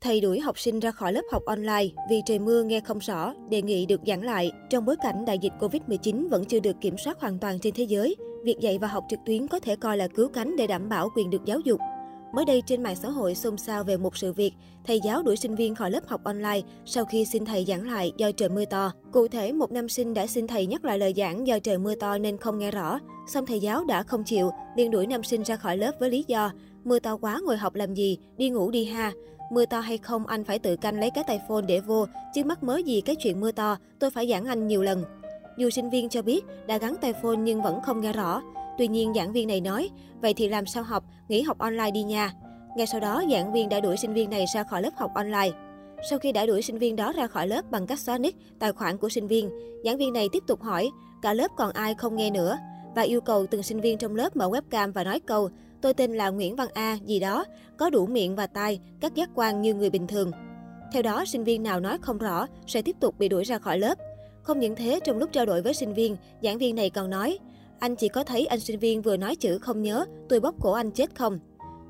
Thầy đuổi học sinh ra khỏi lớp học online vì trời mưa nghe không rõ, đề nghị được giảng lại. Trong bối cảnh đại dịch Covid-19 vẫn chưa được kiểm soát hoàn toàn trên thế giới, việc dạy và học trực tuyến có thể coi là cứu cánh để đảm bảo quyền được giáo dục. Mới đây trên mạng xã hội xôn xao về một sự việc, thầy giáo đuổi sinh viên khỏi lớp học online sau khi xin thầy giảng lại do trời mưa to. Cụ thể, một nam sinh đã xin thầy nhắc lại lời giảng do trời mưa to nên không nghe rõ. Xong thầy giáo đã không chịu, liền đuổi nam sinh ra khỏi lớp với lý do mưa to quá ngồi học làm gì, đi ngủ đi ha. Mưa to hay không anh phải tự canh lấy cái tay phone để vô, chứ mắc mới gì cái chuyện mưa to, tôi phải giảng anh nhiều lần. Dù sinh viên cho biết đã gắn tay phone nhưng vẫn không nghe rõ. Tuy nhiên giảng viên này nói, vậy thì làm sao học, nghỉ học online đi nha. Ngay sau đó, giảng viên đã đuổi sinh viên này ra khỏi lớp học online. Sau khi đã đuổi sinh viên đó ra khỏi lớp bằng cách xóa nick, tài khoản của sinh viên, giảng viên này tiếp tục hỏi, cả lớp còn ai không nghe nữa, và yêu cầu từng sinh viên trong lớp mở webcam và nói câu, tôi tên là Nguyễn Văn A, gì đó, có đủ miệng và tai, các giác quan như người bình thường. Theo đó, sinh viên nào nói không rõ sẽ tiếp tục bị đuổi ra khỏi lớp. Không những thế, trong lúc trao đổi với sinh viên, giảng viên này còn nói, anh chỉ có thấy anh sinh viên vừa nói chữ không nhớ, tôi bóp cổ anh chết không.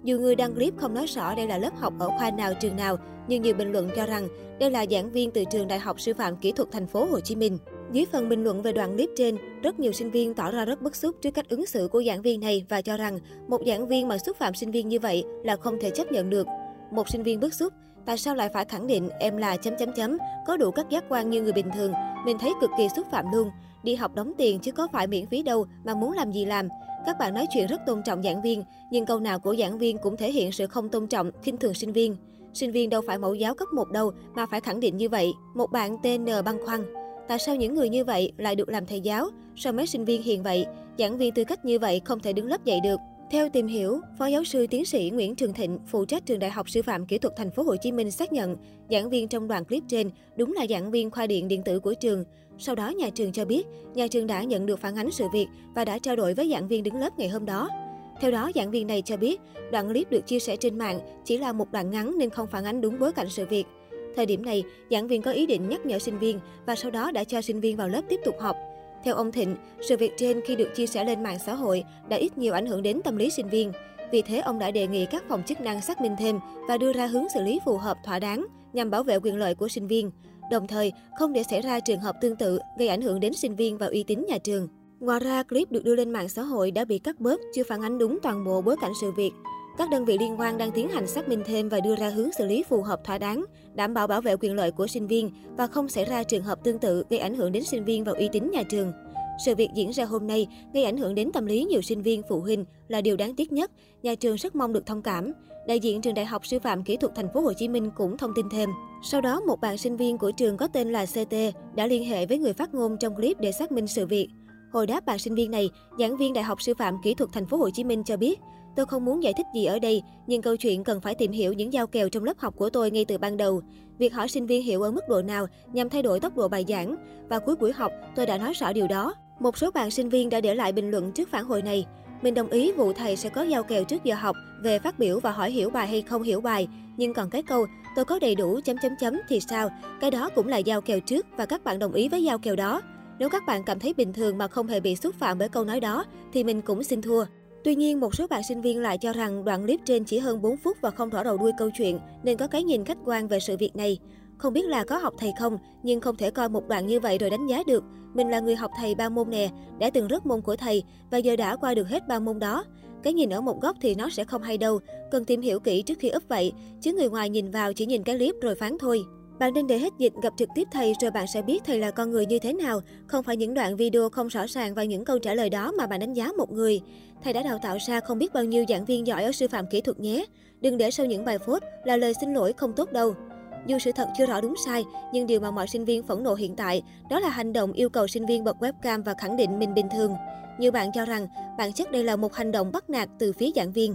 dù người đăng clip không nói rõ đây là lớp học ở khoa nào trường nào, nhưng nhiều bình luận cho rằng đây là giảng viên từ trường Đại học Sư phạm Kỹ thuật Thành phố Hồ Chí Minh. Dưới phần bình luận về đoạn clip trên, rất nhiều sinh viên tỏ ra rất bức xúc trước cách ứng xử của giảng viên này và cho rằng một giảng viên mà xúc phạm sinh viên như vậy là không thể chấp nhận được. Một sinh viên bức xúc, tại sao lại phải khẳng định em là chấm chấm chấm, có đủ các giác quan như người bình thường, mình thấy cực kỳ xúc phạm luôn. Đi học đóng tiền chứ có phải miễn phí đâu mà muốn làm gì làm. Các bạn nói chuyện rất tôn trọng giảng viên, nhưng câu nào của giảng viên cũng thể hiện sự không tôn trọng, khinh thường sinh viên. Sinh viên đâu phải mẫu giáo cấp 1 đâu mà phải khẳng định như vậy. Một bạn tên N băn khoăn. Tại sao những người như vậy lại được làm thầy giáo? Sao mấy sinh viên hiền vậy? Giảng viên tư cách như vậy không thể đứng lớp dạy được. Theo tìm hiểu, Phó giáo sư tiến sĩ Nguyễn Trường Thịnh, phụ trách trường Đại học Sư phạm Kỹ thuật Thành phố Hồ Chí Minh xác nhận, giảng viên trong đoạn clip trên đúng là giảng viên khoa điện điện tử của trường. Sau đó nhà trường cho biết, nhà trường đã nhận được phản ánh sự việc và đã trao đổi với giảng viên đứng lớp ngày hôm đó. Theo đó, giảng viên này cho biết, đoạn clip được chia sẻ trên mạng chỉ là một đoạn ngắn nên không phản ánh đúng bối cảnh sự việc. Thời điểm này, giảng viên có ý định nhắc nhở sinh viên và sau đó đã cho sinh viên vào lớp tiếp tục học. Theo ông Thịnh, sự việc trên khi được chia sẻ lên mạng xã hội đã ít nhiều ảnh hưởng đến tâm lý sinh viên. Vì thế, ông đã đề nghị các phòng chức năng xác minh thêm và đưa ra hướng xử lý phù hợp thỏa đáng nhằm bảo vệ quyền lợi của sinh viên. Đồng thời, không để xảy ra trường hợp tương tự gây ảnh hưởng đến sinh viên và uy tín nhà trường. Ngoài ra, clip được đưa lên mạng xã hội đã bị cắt bớt, chưa phản ánh đúng toàn bộ bối cảnh sự việc. Các đơn vị liên quan đang tiến hành xác minh thêm và đưa ra hướng xử lý phù hợp thỏa đáng, đảm bảo bảo vệ quyền lợi của sinh viên và không xảy ra trường hợp tương tự gây ảnh hưởng đến sinh viên và uy tín nhà trường. Sự việc diễn ra hôm nay gây ảnh hưởng đến tâm lý nhiều sinh viên, phụ huynh là điều đáng tiếc nhất. Nhà trường rất mong được thông cảm. Đại diện trường Đại học Sư phạm Kỹ thuật Thành phố Hồ Chí Minh cũng thông tin thêm. Sau đó, một bạn sinh viên của trường có tên là CT đã liên hệ với người phát ngôn trong clip để xác minh sự việc. Hồi đáp bạn sinh viên này, giảng viên Đại học Sư phạm Kỹ thuật Thành phố Hồ Chí Minh cho biết, tôi không muốn giải thích gì ở đây, nhưng câu chuyện cần phải tìm hiểu những giao kèo trong lớp học của tôi ngay từ ban đầu. Việc hỏi sinh viên hiểu ở mức độ nào nhằm thay đổi tốc độ bài giảng và cuối buổi học tôi đã nói rõ điều đó. Một số bạn sinh viên đã để lại bình luận trước phản hồi này. Mình đồng ý vụ thầy sẽ có giao kèo trước giờ học về phát biểu và hỏi hiểu bài hay không hiểu bài. Nhưng còn cái câu tôi có đầy đủ chấm chấm chấm thì sao? Cái đó cũng là giao kèo trước và các bạn đồng ý với giao kèo đó. Nếu các bạn cảm thấy bình thường mà không hề bị xúc phạm bởi câu nói đó, thì mình cũng xin thua. Tuy nhiên, một số bạn sinh viên lại cho rằng đoạn clip trên chỉ hơn 4 phút và không rõ đầu đuôi câu chuyện, nên có cái nhìn khách quan về sự việc này. Không biết là có học thầy không, nhưng không thể coi một đoạn như vậy rồi đánh giá được. Mình là người học thầy ba môn nè, đã từng rớt môn của thầy và giờ đã qua được hết ba môn đó. Cái nhìn ở một góc thì nó sẽ không hay đâu, cần tìm hiểu kỹ trước khi úp vậy, chứ người ngoài nhìn vào chỉ nhìn cái clip rồi phán thôi. Bạn nên để hết dịch gặp trực tiếp thầy rồi bạn sẽ biết thầy là con người như thế nào, không phải những đoạn video không rõ ràng và những câu trả lời đó mà bạn đánh giá một người. Thầy đã đào tạo ra không biết bao nhiêu giảng viên giỏi ở sư phạm kỹ thuật nhé. Đừng để sau những bài phốt là lời xin lỗi không tốt đâu. Dù sự thật chưa rõ đúng sai, nhưng điều mà mọi sinh viên phẫn nộ hiện tại đó là hành động yêu cầu sinh viên bật webcam và khẳng định mình bình thường. Nhiều bạn cho rằng bản chất đây là một hành động bắt nạt từ phía giảng viên.